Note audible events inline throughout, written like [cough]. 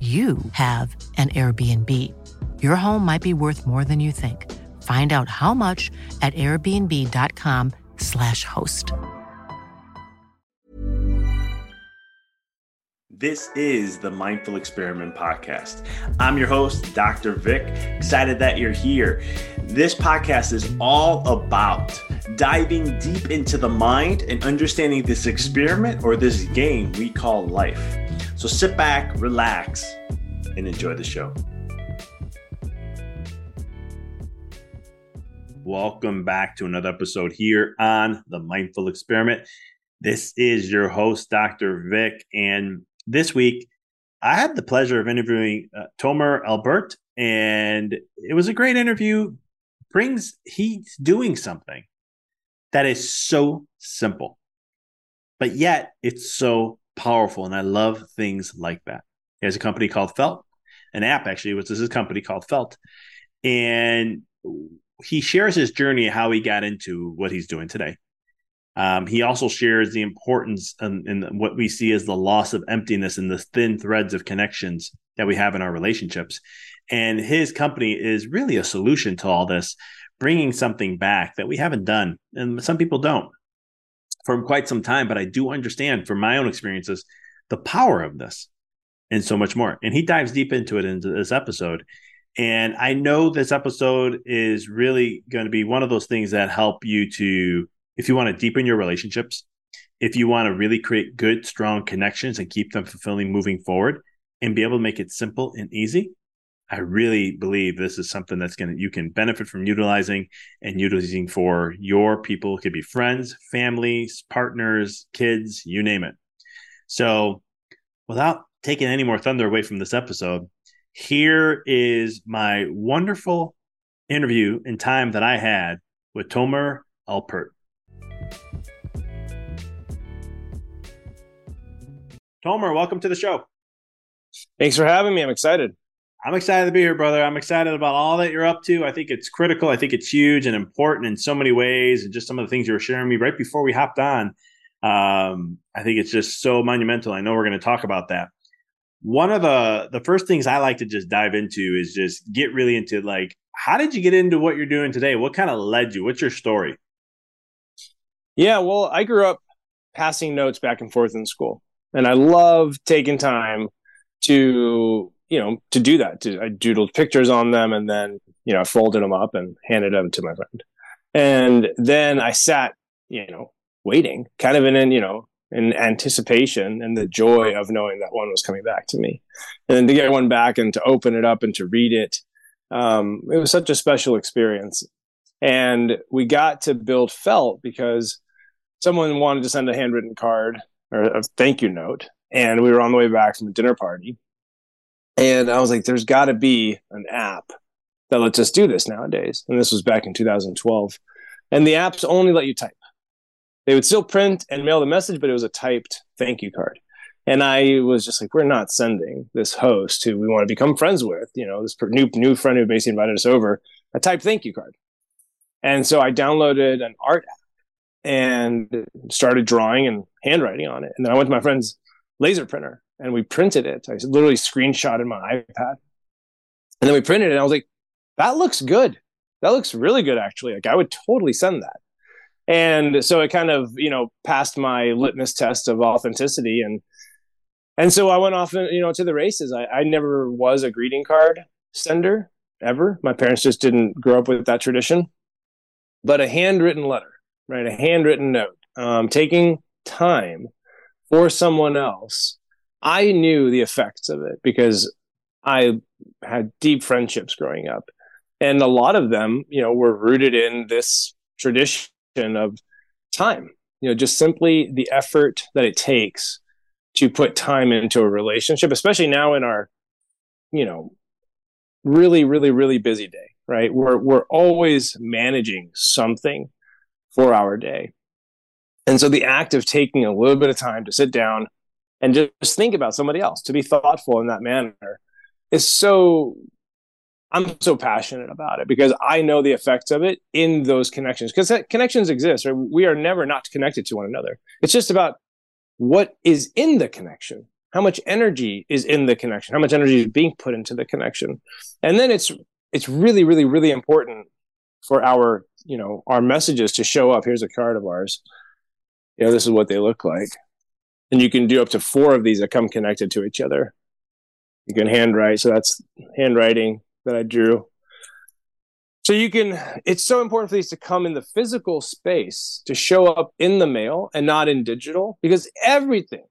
you have an Airbnb. Your home might be worth more than you think. Find out how much at airbnb.com/slash host. This is the Mindful Experiment Podcast. I'm your host, Dr. Vic. Excited that you're here. This podcast is all about diving deep into the mind and understanding this experiment or this game we call life. So sit back, relax, and enjoy the show. Welcome back to another episode here on the Mindful Experiment. This is your host, Dr. Vic, and this week I had the pleasure of interviewing uh, Tomer Alpert, and it was a great interview. Brings he's doing something that is so simple, but yet it's so powerful. And I love things like that. He has a company called Felt, an app actually, which is a company called Felt. And he shares his journey, how he got into what he's doing today. Um, he also shares the importance and what we see as the loss of emptiness and the thin threads of connections that we have in our relationships. And his company is really a solution to all this, bringing something back that we haven't done. And some people don't for quite some time, but I do understand from my own experiences the power of this and so much more. And he dives deep into it into this episode. And I know this episode is really going to be one of those things that help you to, if you want to deepen your relationships, if you want to really create good, strong connections and keep them fulfilling moving forward and be able to make it simple and easy, I really believe this is something that's going to you can benefit from utilizing and utilizing for your people. It could be friends, families, partners, kids, you name it. So, without taking any more thunder away from this episode, here is my wonderful interview and time that I had with Tomer Alpert. Tomer, welcome to the show. Thanks for having me. I'm excited. I'm excited to be here, brother. I'm excited about all that you're up to. I think it's critical. I think it's huge and important in so many ways. And just some of the things you were sharing me right before we hopped on. Um, I think it's just so monumental. I know we're going to talk about that. One of the the first things I like to just dive into is just get really into like how did you get into what you're doing today? What kind of led you? What's your story? Yeah, well, I grew up passing notes back and forth in school, and I love taking time to you know, to do that. To, I doodled pictures on them and then, you know, I folded them up and handed them to my friend. And then I sat, you know, waiting, kind of in, in you know, in anticipation and the joy of knowing that one was coming back to me. And then to get one back and to open it up and to read it Um, it was such a special experience. And we got to build felt because someone wanted to send a handwritten card or a thank you note. And we were on the way back from a dinner party. And I was like, there's got to be an app that lets us do this nowadays. And this was back in 2012. And the apps only let you type. They would still print and mail the message, but it was a typed thank you card. And I was just like, we're not sending this host who we want to become friends with, you know, this new new friend who basically invited us over, a typed thank you card. And so I downloaded an art app and started drawing and handwriting on it. And then I went to my friend's laser printer and we printed it. I literally screenshotted my iPad. And then we printed it. And I was like, that looks good. That looks really good, actually. Like I would totally send that. And so it kind of, you know, passed my litmus test of authenticity. And and so I went off, you know, to the races. I, I never was a greeting card sender ever. My parents just didn't grow up with that tradition. But a handwritten letter, right? A handwritten note, um, taking time for someone else. I knew the effects of it because I had deep friendships growing up. And a lot of them, you know, were rooted in this tradition of time, you know, just simply the effort that it takes to put time into a relationship, especially now in our, you know, really, really, really busy day, right? We're, we're always managing something for our day. And so the act of taking a little bit of time to sit down and just think about somebody else, to be thoughtful in that manner is so I'm so passionate about it because I know the effects of it in those connections because connections exist. Right? We are never not connected to one another. It's just about what is in the connection how much energy is in the connection how much energy is being put into the connection and then it's it's really really really important for our you know our messages to show up here's a card of ours you know this is what they look like and you can do up to four of these that come connected to each other you can handwrite so that's handwriting that i drew so you can, it's so important for these to come in the physical space to show up in the mail and not in digital because everything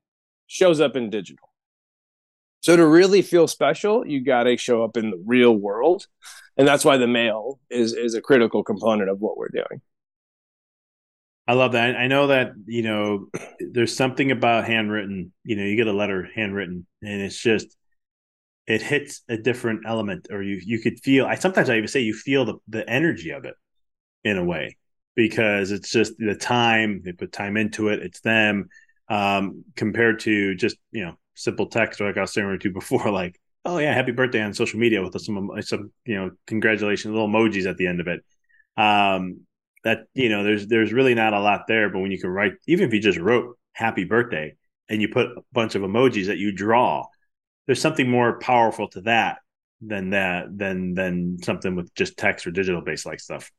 shows up in digital. So to really feel special, you got to show up in the real world. And that's why the mail is, is a critical component of what we're doing. I love that. I know that, you know, there's something about handwritten, you know, you get a letter handwritten and it's just, it hits a different element or you you could feel I sometimes I even say you feel the, the energy of it in a way because it's just the time they put time into it it's them um, compared to just you know simple text like I was saying to before like oh yeah happy birthday on social media with some some you know congratulations little emojis at the end of it um, that you know there's there's really not a lot there but when you can write even if you just wrote happy birthday and you put a bunch of emojis that you draw there's something more powerful to that than that than than something with just text or digital based like stuff.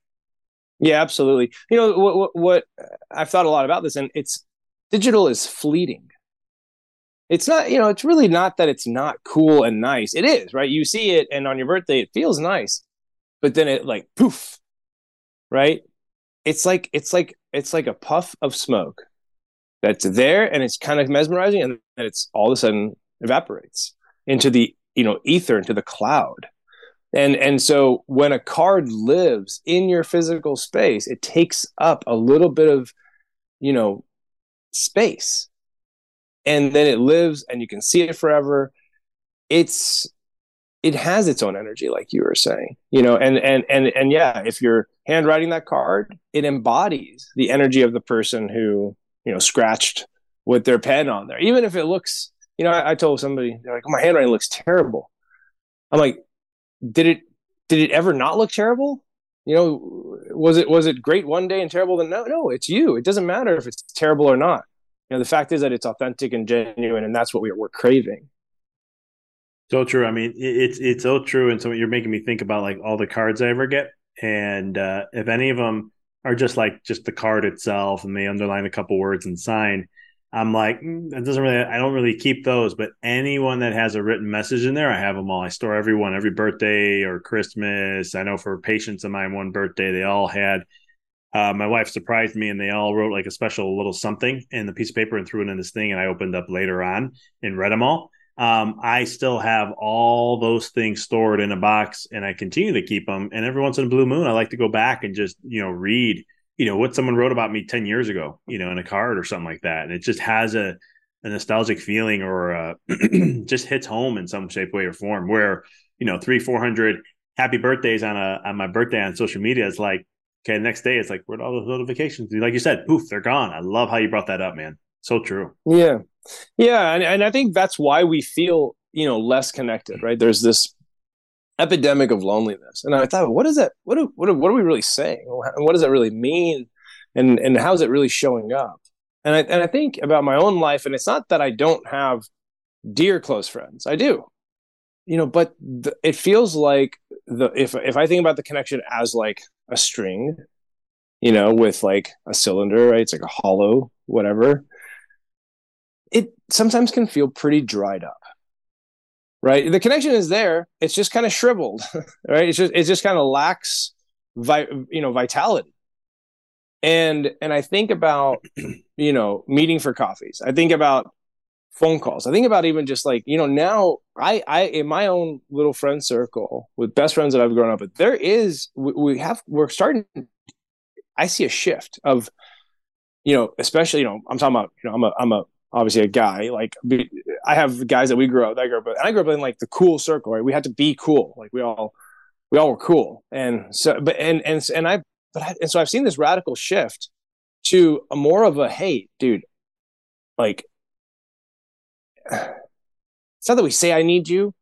Yeah, absolutely. You know what, what, what I've thought a lot about this, and it's digital is fleeting. It's not, you know, it's really not that it's not cool and nice. It is, right? You see it, and on your birthday, it feels nice, but then it like poof, right? It's like it's like it's like a puff of smoke that's there, and it's kind of mesmerizing, and then it's all of a sudden evaporates into the you know ether into the cloud. And and so when a card lives in your physical space it takes up a little bit of you know space. And then it lives and you can see it forever. It's it has its own energy like you were saying you know and and and and yeah if you're handwriting that card it embodies the energy of the person who you know scratched with their pen on there even if it looks you know, I, I told somebody, they're like, oh, my handwriting looks terrible. I'm like, did it did it ever not look terrible? You know, was it was it great one day and terrible the no? No, it's you. It doesn't matter if it's terrible or not. You know, the fact is that it's authentic and genuine, and that's what we, we're craving. So true. I mean, it's it's so true, and so you're making me think about like all the cards I ever get, and uh, if any of them are just like just the card itself, and they underline a couple words and sign, I'm like, mm, that doesn't really, I don't really keep those, but anyone that has a written message in there, I have them all. I store everyone, every birthday or Christmas. I know for patients of mine, one birthday, they all had, uh, my wife surprised me and they all wrote like a special little something in the piece of paper and threw it in this thing. And I opened up later on and read them all. Um, I still have all those things stored in a box and I continue to keep them. And every once in a blue moon, I like to go back and just, you know, read, you know, what someone wrote about me 10 years ago, you know, in a card or something like that. And it just has a, a nostalgic feeling or uh, [clears throat] just hits home in some shape, way, or form where, you know, three, 400 happy birthdays on a, on my birthday on social media is like, okay, next day it's like, where'd all those notifications? Like you said, poof, they're gone. I love how you brought that up, man. So true. Yeah. Yeah. And, and I think that's why we feel, you know, less connected, right? There's this epidemic of loneliness. And I thought, what is that? What, do, what, are, what are we really saying? What does that really mean? And, and how is it really showing up? And I, and I think about my own life, and it's not that I don't have dear close friends. I do, you know, but the, it feels like the, if, if I think about the connection as like a string, you know, with like a cylinder, right? It's like a hollow, whatever sometimes can feel pretty dried up right? The connection is there it's just kind of shriveled [laughs] right? It's just it just kind of lacks vi- you know vitality. And and i think about [clears throat] you know meeting for coffees. I think about phone calls. I think about even just like you know now i i in my own little friend circle with best friends that i've grown up with there is we, we have we're starting i see a shift of you know especially you know i'm talking about you know i'm a i'm a obviously a guy. Like I have guys that we grew up, that I grew up, and I grew up in like the cool circle. Right, we had to be cool. Like we all, we all were cool. And so, but and and and I, but I, and so I've seen this radical shift to a more of a hey, dude, like [sighs] it's not that we say I need you,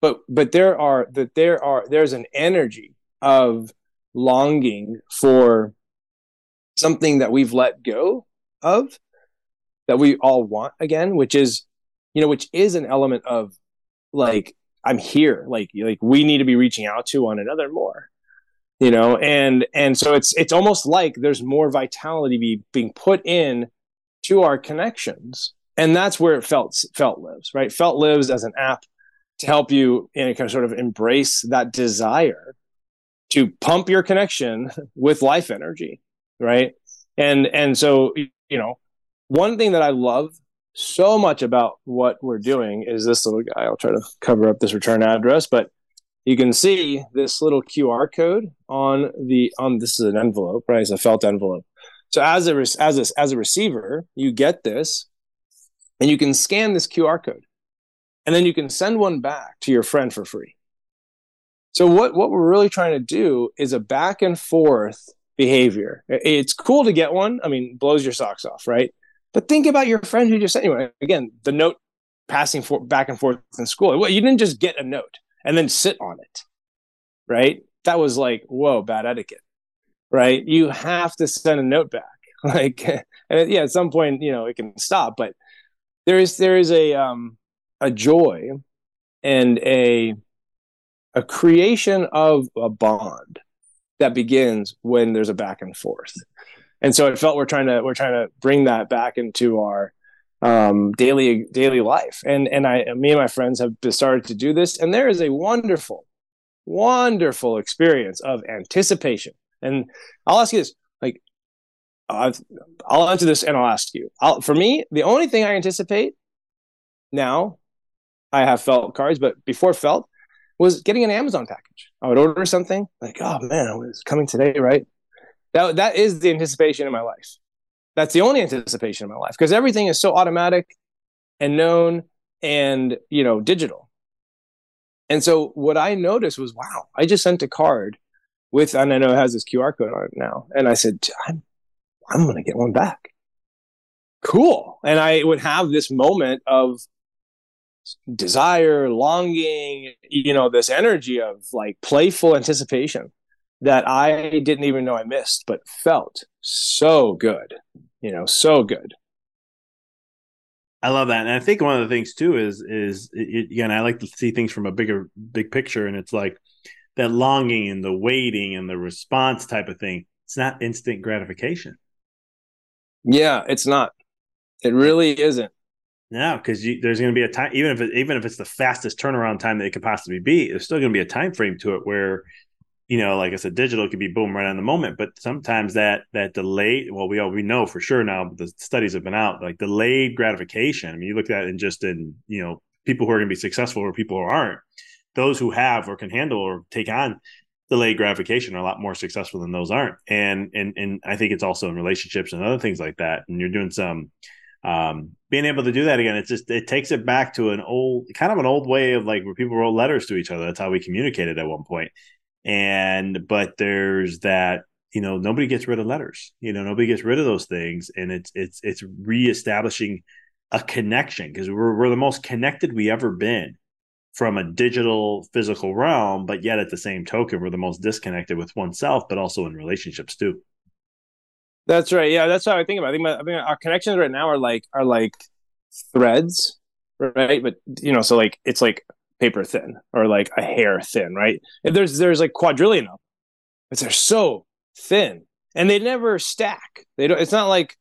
but but there are that there are there's an energy of longing for something that we've let go of that we all want again, which is, you know, which is an element of like, I'm here. Like, like we need to be reaching out to one another more, you know, and, and so it's, it's almost like there's more vitality be, being put in to our connections. And that's where it felt, felt lives, right? Felt lives as an app to help you and kind of sort of embrace that desire to pump your connection [laughs] with life energy right and and so you know one thing that I love so much about what we're doing is this little guy. I'll try to cover up this return address, but you can see this little QR code on the on this is an envelope, right? It's a felt envelope. So as a as a as a receiver, you get this, and you can scan this QR code, and then you can send one back to your friend for free. So what what we're really trying to do is a back and forth behavior. It's cool to get one. I mean, blows your socks off, right? But think about your friend who just anyway. Again, the note passing for, back and forth in school. Well, you didn't just get a note and then sit on it, right? That was like, whoa, bad etiquette, right? You have to send a note back. [laughs] Like, and yeah, at some point, you know, it can stop, but there is there is a um a joy and a a creation of a bond that begins when there's a back and forth and so it felt we're trying to we're trying to bring that back into our um, daily daily life. And and I me and my friends have started to do this, and there is a wonderful, wonderful experience of anticipation. And I'll ask you this: like, I'll, I'll answer this, and I'll ask you. I'll, for me, the only thing I anticipate now, I have felt cards, but before felt was getting an Amazon package. I would order something like, oh man, it's coming today, right? That that is the anticipation in my life. That's the only anticipation in my life because everything is so automatic and known and you know digital. And so what I noticed was, wow, I just sent a card with, and I know it has this QR code on it now. And I said, I'm, I'm going to get one back. Cool. And I would have this moment of desire, longing, you know, this energy of like playful anticipation that I didn't even know I missed, but felt so good, you know, so good. I love that, and I think one of the things too is is it, again I like to see things from a bigger big picture, and it's like that longing and the waiting and the response type of thing. It's not instant gratification. Yeah, it's not. It really isn't. No, because there's going to be a time, even if it, even if it's the fastest turnaround time that it could possibly be, there's still going to be a time frame to it where you know, like I said, digital could be boom right on the moment, but sometimes that that delayed. Well, we all we know for sure now. The studies have been out like delayed gratification. I mean, you look at it in just in you know people who are going to be successful or people who aren't. Those who have or can handle or take on delayed gratification are a lot more successful than those aren't. And and and I think it's also in relationships and other things like that. And you're doing some um, being able to do that again, it just it takes it back to an old kind of an old way of like where people wrote letters to each other. That's how we communicated at one point. And but there's that you know nobody gets rid of letters. You know nobody gets rid of those things, and it's it's it's reestablishing a connection because we're we're the most connected we ever been from a digital physical realm, but yet at the same token, we're the most disconnected with oneself, but also in relationships too. That's right. Yeah, that's how I think about. It. I think, I think our connections right now are like are like threads, right? But you know, so like it's like paper thin or like a hair thin, right? If there's there's like quadrillion of them, but they're so thin and they never stack. They don't. It's not like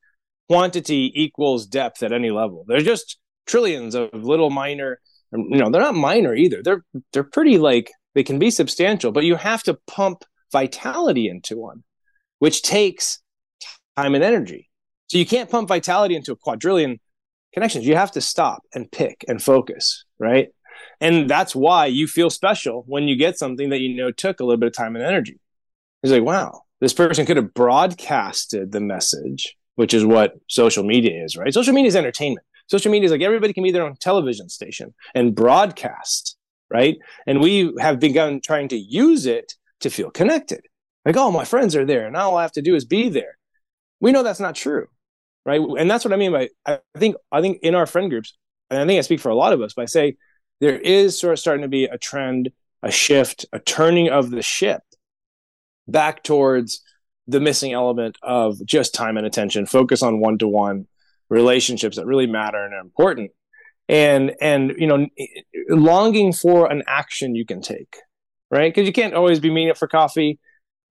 quantity equals depth at any level. They're just trillions of little minor. Um, you know, they're not minor either. They're they're pretty like they can be substantial, but you have to pump vitality into one, which takes time and energy. So you can't pump vitality into a quadrillion connections. You have to stop and pick and focus, right? And that's why you feel special when you get something that you know took a little bit of time and energy. It's like, wow, this person could have broadcasted the message, which is what social media is, right? Social media is entertainment. Social media is like everybody can be their own television station and broadcast, right? And we have begun trying to use it to feel connected. Like, oh, my friends are there, and all I have to do is be there. We know that's not true, right? And that's what I mean by I think I think in our friend groups, and I think I speak for a lot of us by say there is sort of starting to be a trend, a shift, a turning of the ship back towards the missing element of just time and attention, focus on one to one relationships that really matter and are important. And and you know, longing for an action you can take, right? Because you can't always be meeting up for coffee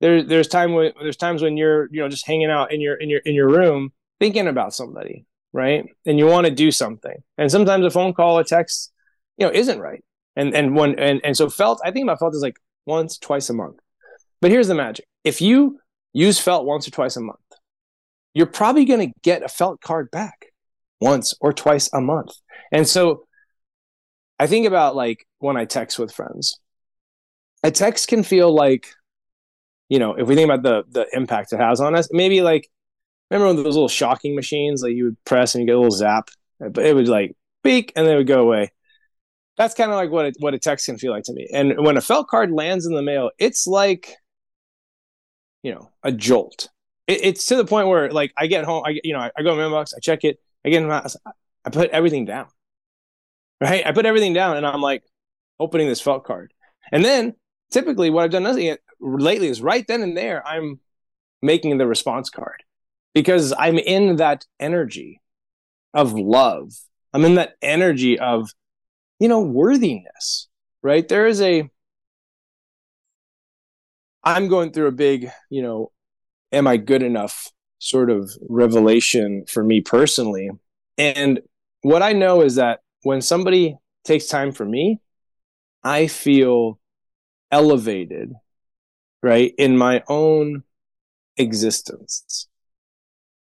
there's there's time when there's times when you're you know just hanging out in your in your in your room thinking about somebody right and you want to do something and sometimes a phone call a text you know isn't right. And and when and, and so felt i think about felt is like once twice a month. But here's the magic. If you use felt once or twice a month you're probably going to get a felt card back once or twice a month. And so i think about like when i text with friends. A text can feel like you know, if we think about the the impact it has on us, maybe like remember those little shocking machines like you would press and you get a little zap, but it would like beak and then it would go away. That's kind of like what it, what a text can feel like to me. And when a felt card lands in the mail, it's like you know a jolt. It, it's to the point where like I get home, I you know I, I go in my inbox, I check it, I get in my, I put everything down. Right, I put everything down, and I'm like opening this felt card, and then typically what I've done nothing lately is right then and there I'm making the response card because I'm in that energy of love. I'm in that energy of, you know, worthiness, right? There is a, I'm going through a big, you know, am I good enough sort of revelation for me personally. And what I know is that when somebody takes time for me, I feel elevated right in my own existence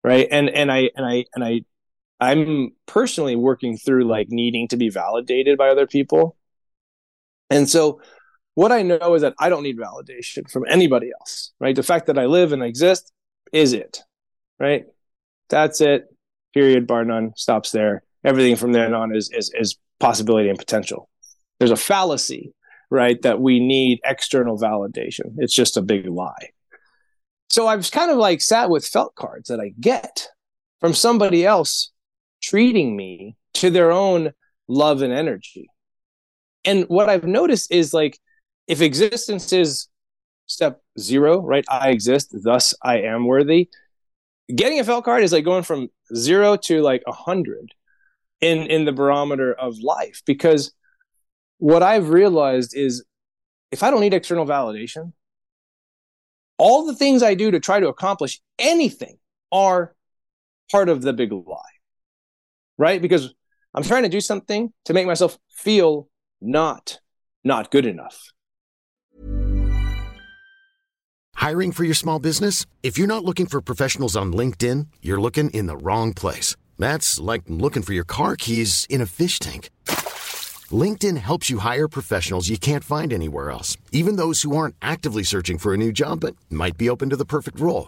right and and i and i and i i'm personally working through like needing to be validated by other people. And so what i know is that i don't need validation from anybody else right? The fact that i live and exist is it right? That's it. Period. Bar none. Stops there. Everything from then on is is, is possibility and potential. There's a fallacy right? That we need external validation. It's just a big lie. So I've kind of like sat with felt cards that I get from somebody else treating me to their own love and energy. And what I've noticed is like if existence is step zero, right? I exist, thus I am worthy. Getting a felt card is like going from zero to like a hundred in in the barometer of life because what I've realized is if I don't need external validation, all the things I do to try to accomplish anything are part of the big lie. Right? Because I'm trying to do something to make myself feel not not good enough. Hiring for your small business? If you're not looking for professionals on LinkedIn, you're looking in the wrong place. That's like looking for your car keys in a fish tank. LinkedIn helps you hire professionals you can't find anywhere else, even those who aren't actively searching for a new job but might be open to the perfect role.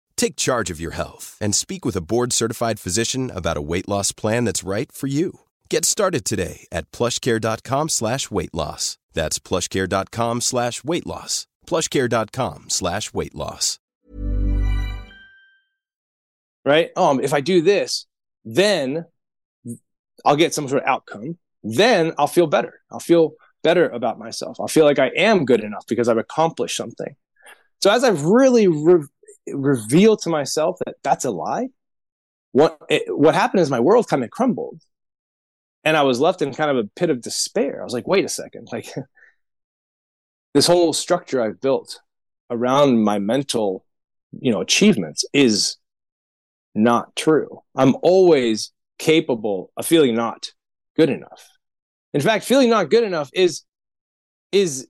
Take charge of your health and speak with a board-certified physician about a weight loss plan that's right for you. Get started today at plushcare.com slash weight loss. That's plushcare.com slash weight loss. plushcare.com slash weight loss. Right? Um, if I do this, then I'll get some sort of outcome. Then I'll feel better. I'll feel better about myself. I'll feel like I am good enough because I've accomplished something. So as I've really re- revealed to myself that that's a lie, what it, what happened is my world kind of crumbled, and I was left in kind of a pit of despair. I was like, wait a second, like [laughs] this whole structure I've built around my mental, you know, achievements is not true. I'm always capable of feeling not good enough. In fact, feeling not good enough is is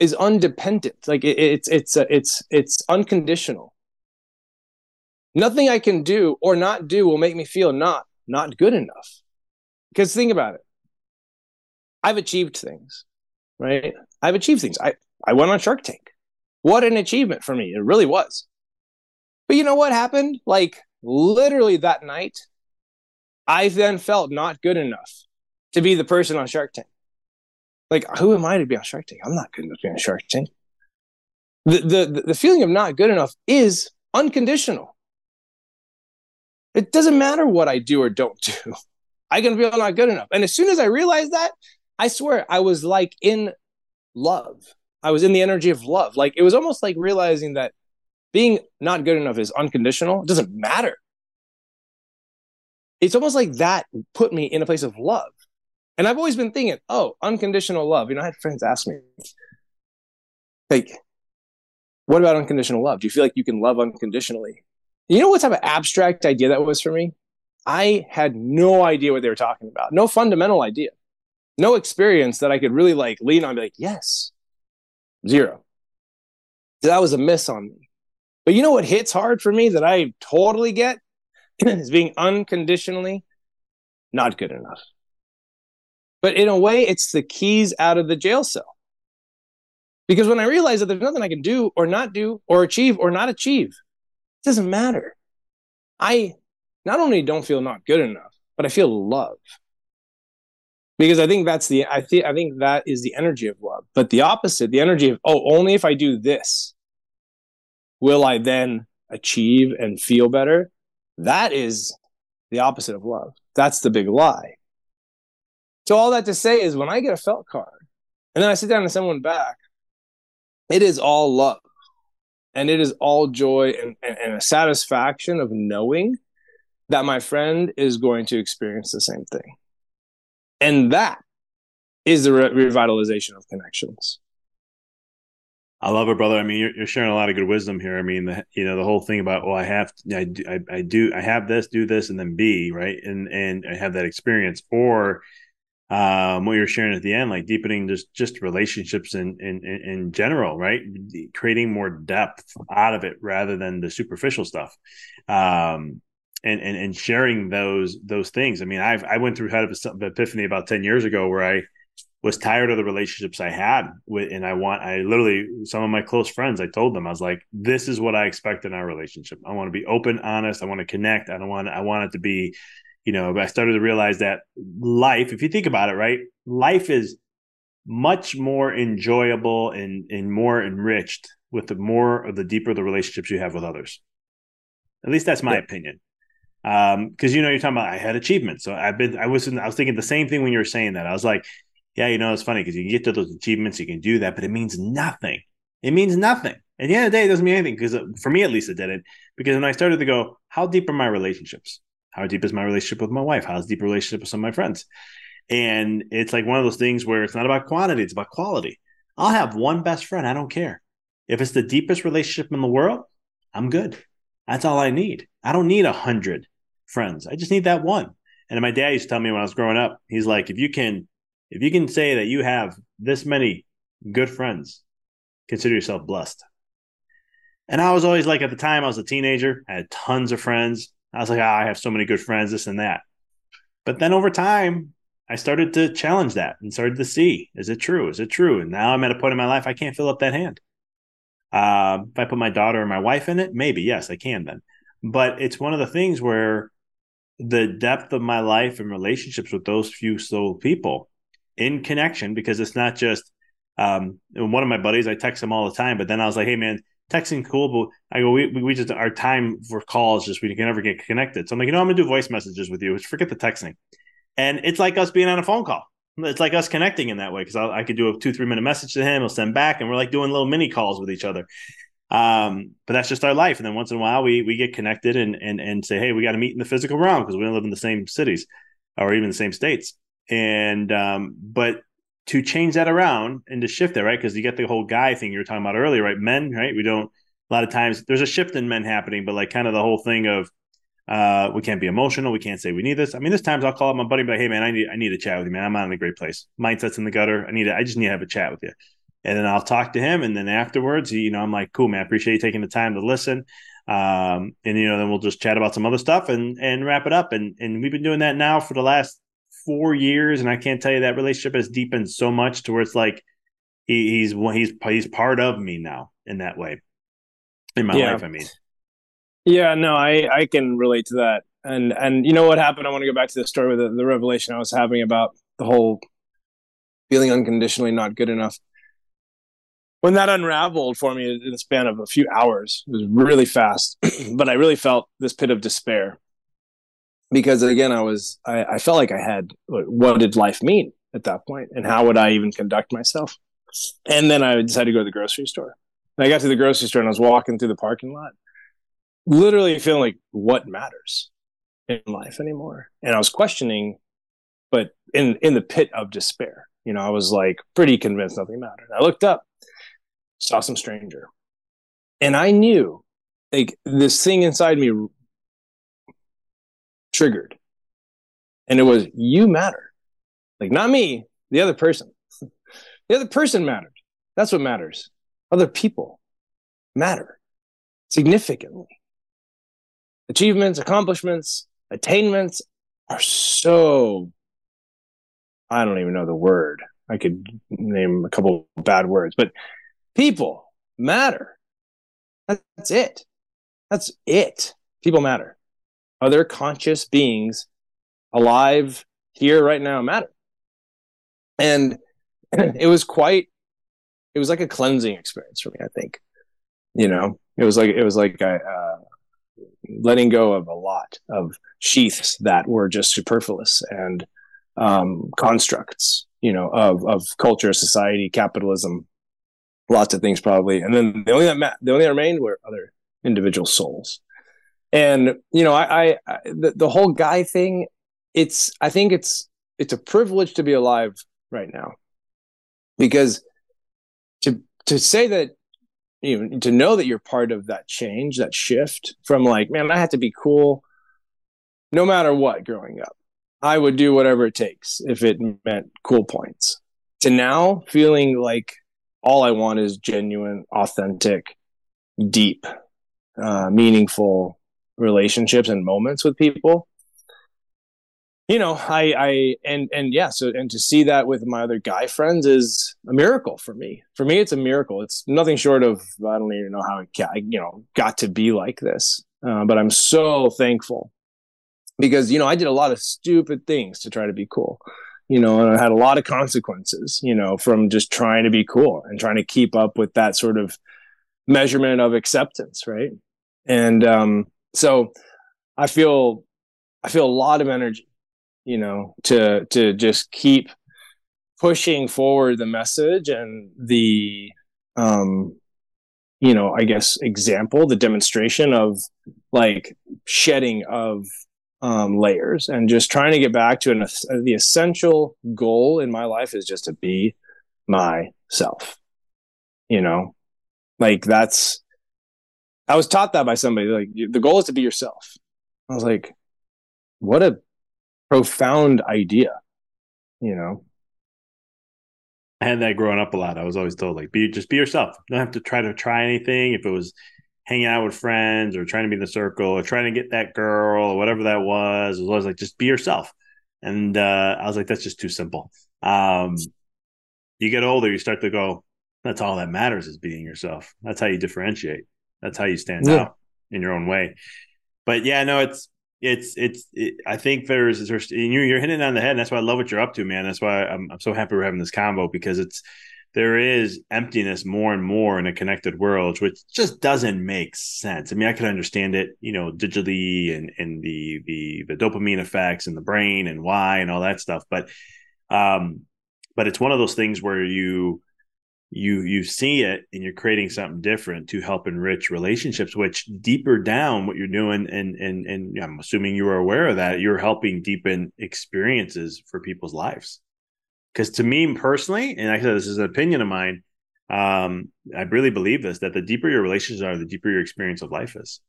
is undependent. Like it, it's it's uh, it's it's unconditional. Nothing I can do or not do will make me feel not not good enough. Because think about it. I've achieved things, right? I've achieved things. I I went on Shark Tank. What an achievement for me. It really was. But you know what happened? Like literally that night, I then felt not good enough to be the person on Shark Tank. Like, who am I to be on Shark Tank? I'm not good enough to be on Shark Tank. The, the, the feeling of not good enough is unconditional. It doesn't matter what I do or don't do. [laughs] I can feel not good enough. And as soon as I realized that, I swear I was like in love. I was in the energy of love. Like it was almost like realizing that being not good enough is unconditional. It doesn't matter. It's almost like that put me in a place of love. And I've always been thinking, oh, unconditional love. You know, I had friends ask me, like, what about unconditional love? Do you feel like you can love unconditionally? You know what type of abstract idea that was for me? I had no idea what they were talking about, no fundamental idea, no experience that I could really like lean on, and be like, yes, zero. So that was a miss on me. But you know what hits hard for me that I totally get [clears throat] is being unconditionally not good enough. But in a way, it's the keys out of the jail cell. Because when I realize that there's nothing I can do or not do or achieve or not achieve, it doesn't matter. I not only don't feel not good enough, but I feel love. Because I think that's the I think I think that is the energy of love. But the opposite, the energy of oh, only if I do this will I then achieve and feel better? That is the opposite of love. That's the big lie. So all that to say is when I get a felt card and then I sit down and send one back, it is all love. And it is all joy and, and, and a satisfaction of knowing that my friend is going to experience the same thing. And that is the re- revitalization of connections. I love it, brother. I mean, you're, you're, sharing a lot of good wisdom here. I mean, the, you know, the whole thing about, well, I have, to, I, do, I, I do, I have this, do this, and then be right, and and I have that experience, or um, what you're sharing at the end, like deepening just just relationships in, in in general, right? Creating more depth out of it rather than the superficial stuff, um, and and and sharing those those things. I mean, I've I went through had of epiphany about ten years ago where I was tired of the relationships I had with, and I want I literally some of my close friends. I told them I was like, this is what I expect in our relationship. I want to be open, honest. I want to connect. I don't want I want it to be you know, but I started to realize that life, if you think about it, right, life is much more enjoyable and, and more enriched with the more of the deeper the relationships you have with others. At least that's my yeah. opinion. Um, because you know, you're talking about I had achievements. So I've been I was I was thinking the same thing when you were saying that. I was like, yeah, you know, it's funny because you get to those achievements, you can do that, but it means nothing. It means nothing. At the end of the day, it doesn't mean anything because uh, for me, at least, it didn't. Because when I started to go, how deep are my relationships? How deep is my relationship with my wife? How's deep relationship with some of my friends? And it's like one of those things where it's not about quantity, it's about quality. I'll have one best friend. I don't care. If it's the deepest relationship in the world, I'm good. That's all I need. I don't need a hundred friends. I just need that one. And my dad used to tell me when I was growing up, he's like, if you can, if you can say that you have this many good friends, consider yourself blessed. And I was always like, at the time, I was a teenager, I had tons of friends. I was like, oh, I have so many good friends, this and that. But then over time, I started to challenge that and started to see is it true? Is it true? And now I'm at a point in my life I can't fill up that hand. Uh, if I put my daughter or my wife in it, maybe yes, I can then. But it's one of the things where the depth of my life and relationships with those few soul people in connection, because it's not just um, one of my buddies, I text him all the time, but then I was like, hey man, texting cool, but I go, we, we just our time for calls just we can never get connected. So I'm like, you know, I'm gonna do voice messages with you. Just Forget the texting. And it's like us being on a phone call. It's like us connecting in that way because I could do a two, three minute message to him. He'll send back, and we're like doing little mini calls with each other. Um, but that's just our life. And then once in a while, we we get connected and and and say, hey, we got to meet in the physical realm because we don't live in the same cities or even the same states. And um, but to change that around and to shift it, right? Because you get the whole guy thing you were talking about earlier, right? Men, right? We don't a lot of times there's a shift in men happening, but like kind of the whole thing of uh, we can't be emotional. We can't say we need this. I mean, there's times I'll call up my buddy be like, hey man, I need I need to chat with you, man. I'm not in a great place. Mindset's in the gutter. I need to, I just need to have a chat with you. And then I'll talk to him. And then afterwards, you know, I'm like, cool, man, I appreciate you taking the time to listen. Um, and you know, then we'll just chat about some other stuff and and wrap it up. And and we've been doing that now for the last four years. And I can't tell you that relationship has deepened so much to where it's like he, he's he's he's part of me now in that way. In my yeah. life, I mean. Yeah, no, I I can relate to that. And and you know what happened? I want to go back to the story with the, the revelation I was having about the whole feeling unconditionally not good enough. When that unraveled for me in the span of a few hours, it was really fast, [clears throat] but I really felt this pit of despair because again, I was I, I felt like I had what did life mean at that point, and how would I even conduct myself? And then I decided to go to the grocery store. And I got to the grocery store and I was walking through the parking lot, literally feeling like what matters in life anymore. And I was questioning, but in in the pit of despair. You know, I was like pretty convinced nothing mattered. I looked up, saw some stranger. And I knew like this thing inside me triggered. And it was you matter. Like not me, the other person. [laughs] the other person mattered. That's what matters. Other people matter significantly achievements, accomplishments, attainments are so I don't even know the word. I could name a couple bad words, but people matter. That's it. That's it. People matter. Other conscious beings alive here right now matter. And [clears throat] it was quite it was like a cleansing experience for me, I think. You know, it was like it was like I uh, letting go of a lot of sheaths that were just superfluous and um, constructs, you know, of of culture, society, capitalism, lots of things probably. And then the only that ma- the only that remained were other individual souls. And you know, I, I, I the, the whole guy thing. It's I think it's it's a privilege to be alive right now because to to say that you know, to know that you're part of that change, that shift from like, man, I have to be cool no matter what growing up. I would do whatever it takes if it meant cool points. To now feeling like all I want is genuine, authentic, deep, uh, meaningful relationships and moments with people. You know i i and and yeah so and to see that with my other guy friends is a miracle for me. For me it's a miracle. It's nothing short of i don't even know how it got, you know got to be like this. Uh, but i'm so thankful because you know i did a lot of stupid things to try to be cool you know and i had a lot of consequences you know from just trying to be cool and trying to keep up with that sort of measurement of acceptance right? And um so i feel i feel a lot of energy you know, to to just keep pushing forward the message and the um you know, I guess example, the demonstration of like shedding of um, layers and just trying to get back to an, the essential goal in my life is just to be myself. You know, like that's, I was taught that by somebody. Like the goal is to be yourself. I was like, what a profound idea, you know? I had that growing up a lot. I was always told like, be just be yourself. You don't have to try to try anything. If it was hanging out with friends or trying to be in the circle or trying to get that girl or whatever that was, it was always like just be yourself. And uh, I was like, that's just too simple. Um, you get older, you start to go, that's all that matters is being yourself. That's how you differentiate. That's how you stand yeah. out in your own way. But yeah, no, it's it's it's it, I think there's there's you're, you're hitting it on the head. And that's why I love what you're up to, man. That's why I'm I'm so happy we're having this combo because it's there is emptiness more and more in a connected world, which just doesn't make sense. I mean, I can understand it, you know, digitally and and the the the dopamine effects in the brain and why and all that stuff, but um, but it's one of those things where you you you see it and you're creating something different to help enrich relationships which deeper down what you're doing and and and I'm assuming you are aware of that you're helping deepen experiences for people's lives. Because to me personally and I said this is an opinion of mine um I really believe this that the deeper your relationships are the deeper your experience of life is.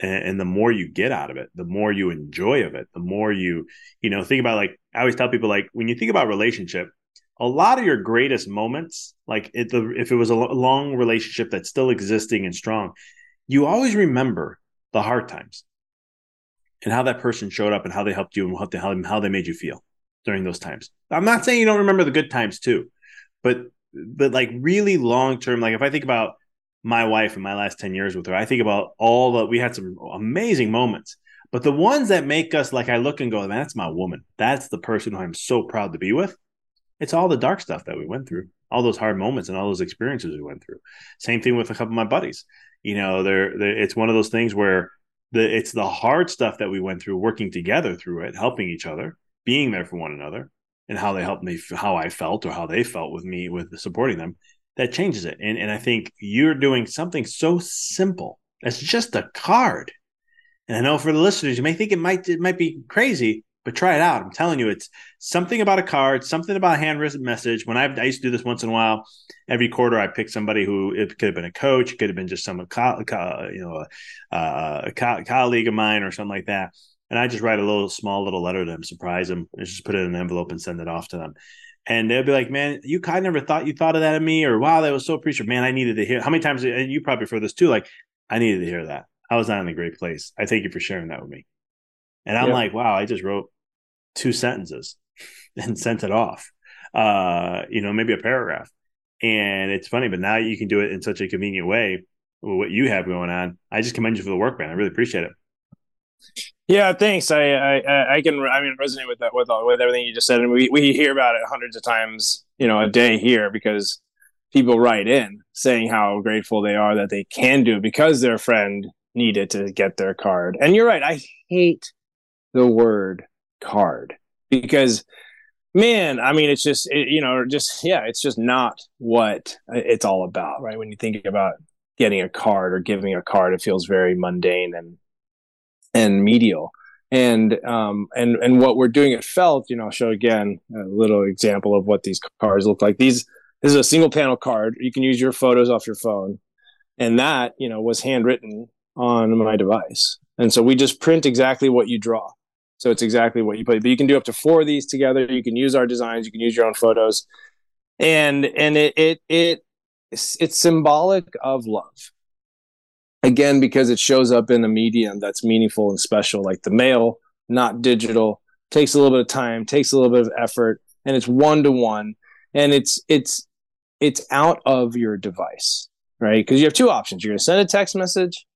And, and the more you get out of it the more you enjoy of it the more you you know think about like I always tell people like when you think about relationship a lot of your greatest moments, like if, the, if it was a long relationship that's still existing and strong, you always remember the hard times and how that person showed up and how they helped you and how they, how they made you feel during those times. I'm not saying you don't remember the good times too, but but like really long term, like if I think about my wife and my last 10 years with her, I think about all the we had some amazing moments. But the ones that make us like I look and go, man, that's my woman. That's the person who I'm so proud to be with it's all the dark stuff that we went through, all those hard moments and all those experiences we went through. Same thing with a couple of my buddies. You know, they're, they're it's one of those things where the it's the hard stuff that we went through, working together through it, helping each other, being there for one another, and how they helped me, how I felt or how they felt with me with supporting them. That changes it, and and I think you're doing something so simple. It's just a card. And I know for the listeners, you may think it might it might be crazy, but try it out. I'm telling you, it's something about a card, something about a handwritten message. When I've, I used to do this once in a while, every quarter I pick somebody who it could have been a coach, it could have been just some, co- co- you know, a, uh, a co- colleague of mine or something like that. And I just write a little small little letter to them, surprise them, and just put it in an envelope and send it off to them. And they'll be like, "Man, you kind of never thought you thought of that of me," or "Wow, that was so appreciative." Man, I needed to hear. How many times? And you probably for this too. Like, I needed to hear that. I was not in a great place. I thank you for sharing that with me. And I'm like, wow, I just wrote two sentences and sent it off. Uh, you know, maybe a paragraph. And it's funny, but now you can do it in such a convenient way with what you have going on. I just commend you for the work, man. I really appreciate it. Yeah, thanks. I I, I can I mean resonate with that with with everything you just said, and we we hear about it hundreds of times, you know, a day here because people write in saying how grateful they are that they can do it because their friend needed to get their card. And you're right. I hate the word card. Because man i mean it's just it, you know just yeah it's just not what it's all about right? When you think about getting a card or giving a card it feels very mundane and and medial. And um and and what we're doing at felt you know i'll show again a little example of what these cards look like. These this is a single panel card. You can use your photos off your phone. And that you know was handwritten on my device. And so we just print exactly what you draw so it's exactly what you put. But you can do up to four of these together. You can use our designs. You can use your own photos, and and it it it it's, it's symbolic of love. Again, because it shows up in a medium that's meaningful and special, like the mail, not digital. Takes a little bit of time, takes a little bit of effort, and it's one to one, and it's it's it's out of your device, right? Because you have two options. You're going to send a text message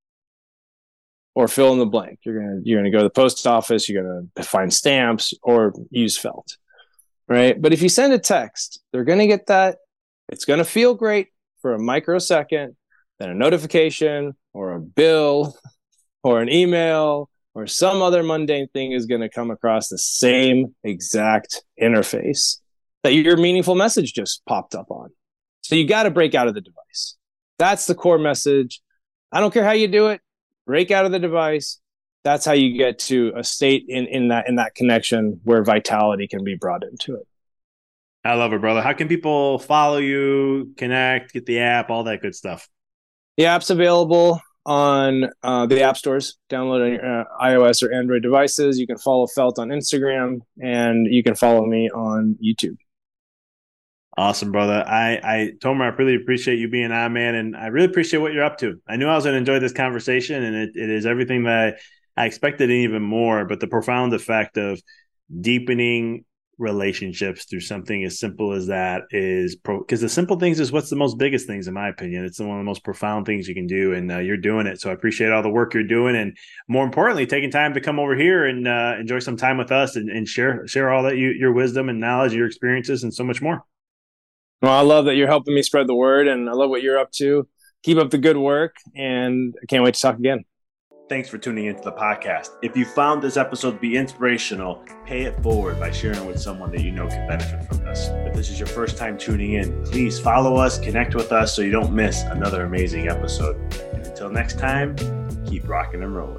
or fill in the blank. You're gonna you're gonna go to the post office. You're gonna find stamps or use felt, right? But if you send a text, they're gonna get that. It's gonna feel great for a microsecond. Then a notification or a bill [laughs] or an email or some other mundane thing is going to come across the same exact interface that your meaningful message just popped up on. So you got to break out of the device. That's the core message. I don't care how you do it break out of the device, that's how you get to a state in in that in that connection where vitality can be brought into it. I love it, brother. How can people follow you, connect, get the app, all that good stuff? The app's available on uh, the app stores. Download on your uh, iOS or Android devices. You can follow Felt on Instagram, and you can follow me on YouTube. Awesome, brother. I, I, Tomer, I really appreciate you being on, man, and I really appreciate what you're up to. I knew I was going to enjoy this conversation, and it, it is everything that I, I expected, and even more. But the profound effect of deepening relationships through something as simple as that is because the simple things is what's the most biggest things in my opinion it's one of the most profound things you can do and uh, you're doing it so i appreciate all the work you're doing and more importantly taking time to come over here and uh, enjoy some time with us and, and share share all that you, your wisdom and knowledge your experiences and so much more well i love that you're helping me spread the word and i love what you're up to keep up the good work and i can't wait to talk again Thanks for tuning into the podcast. If you found this episode to be inspirational, pay it forward by sharing with someone that you know can benefit from this. If this is your first time tuning in, please follow us, connect with us so you don't miss another amazing episode. And until next time, keep rocking and rolling.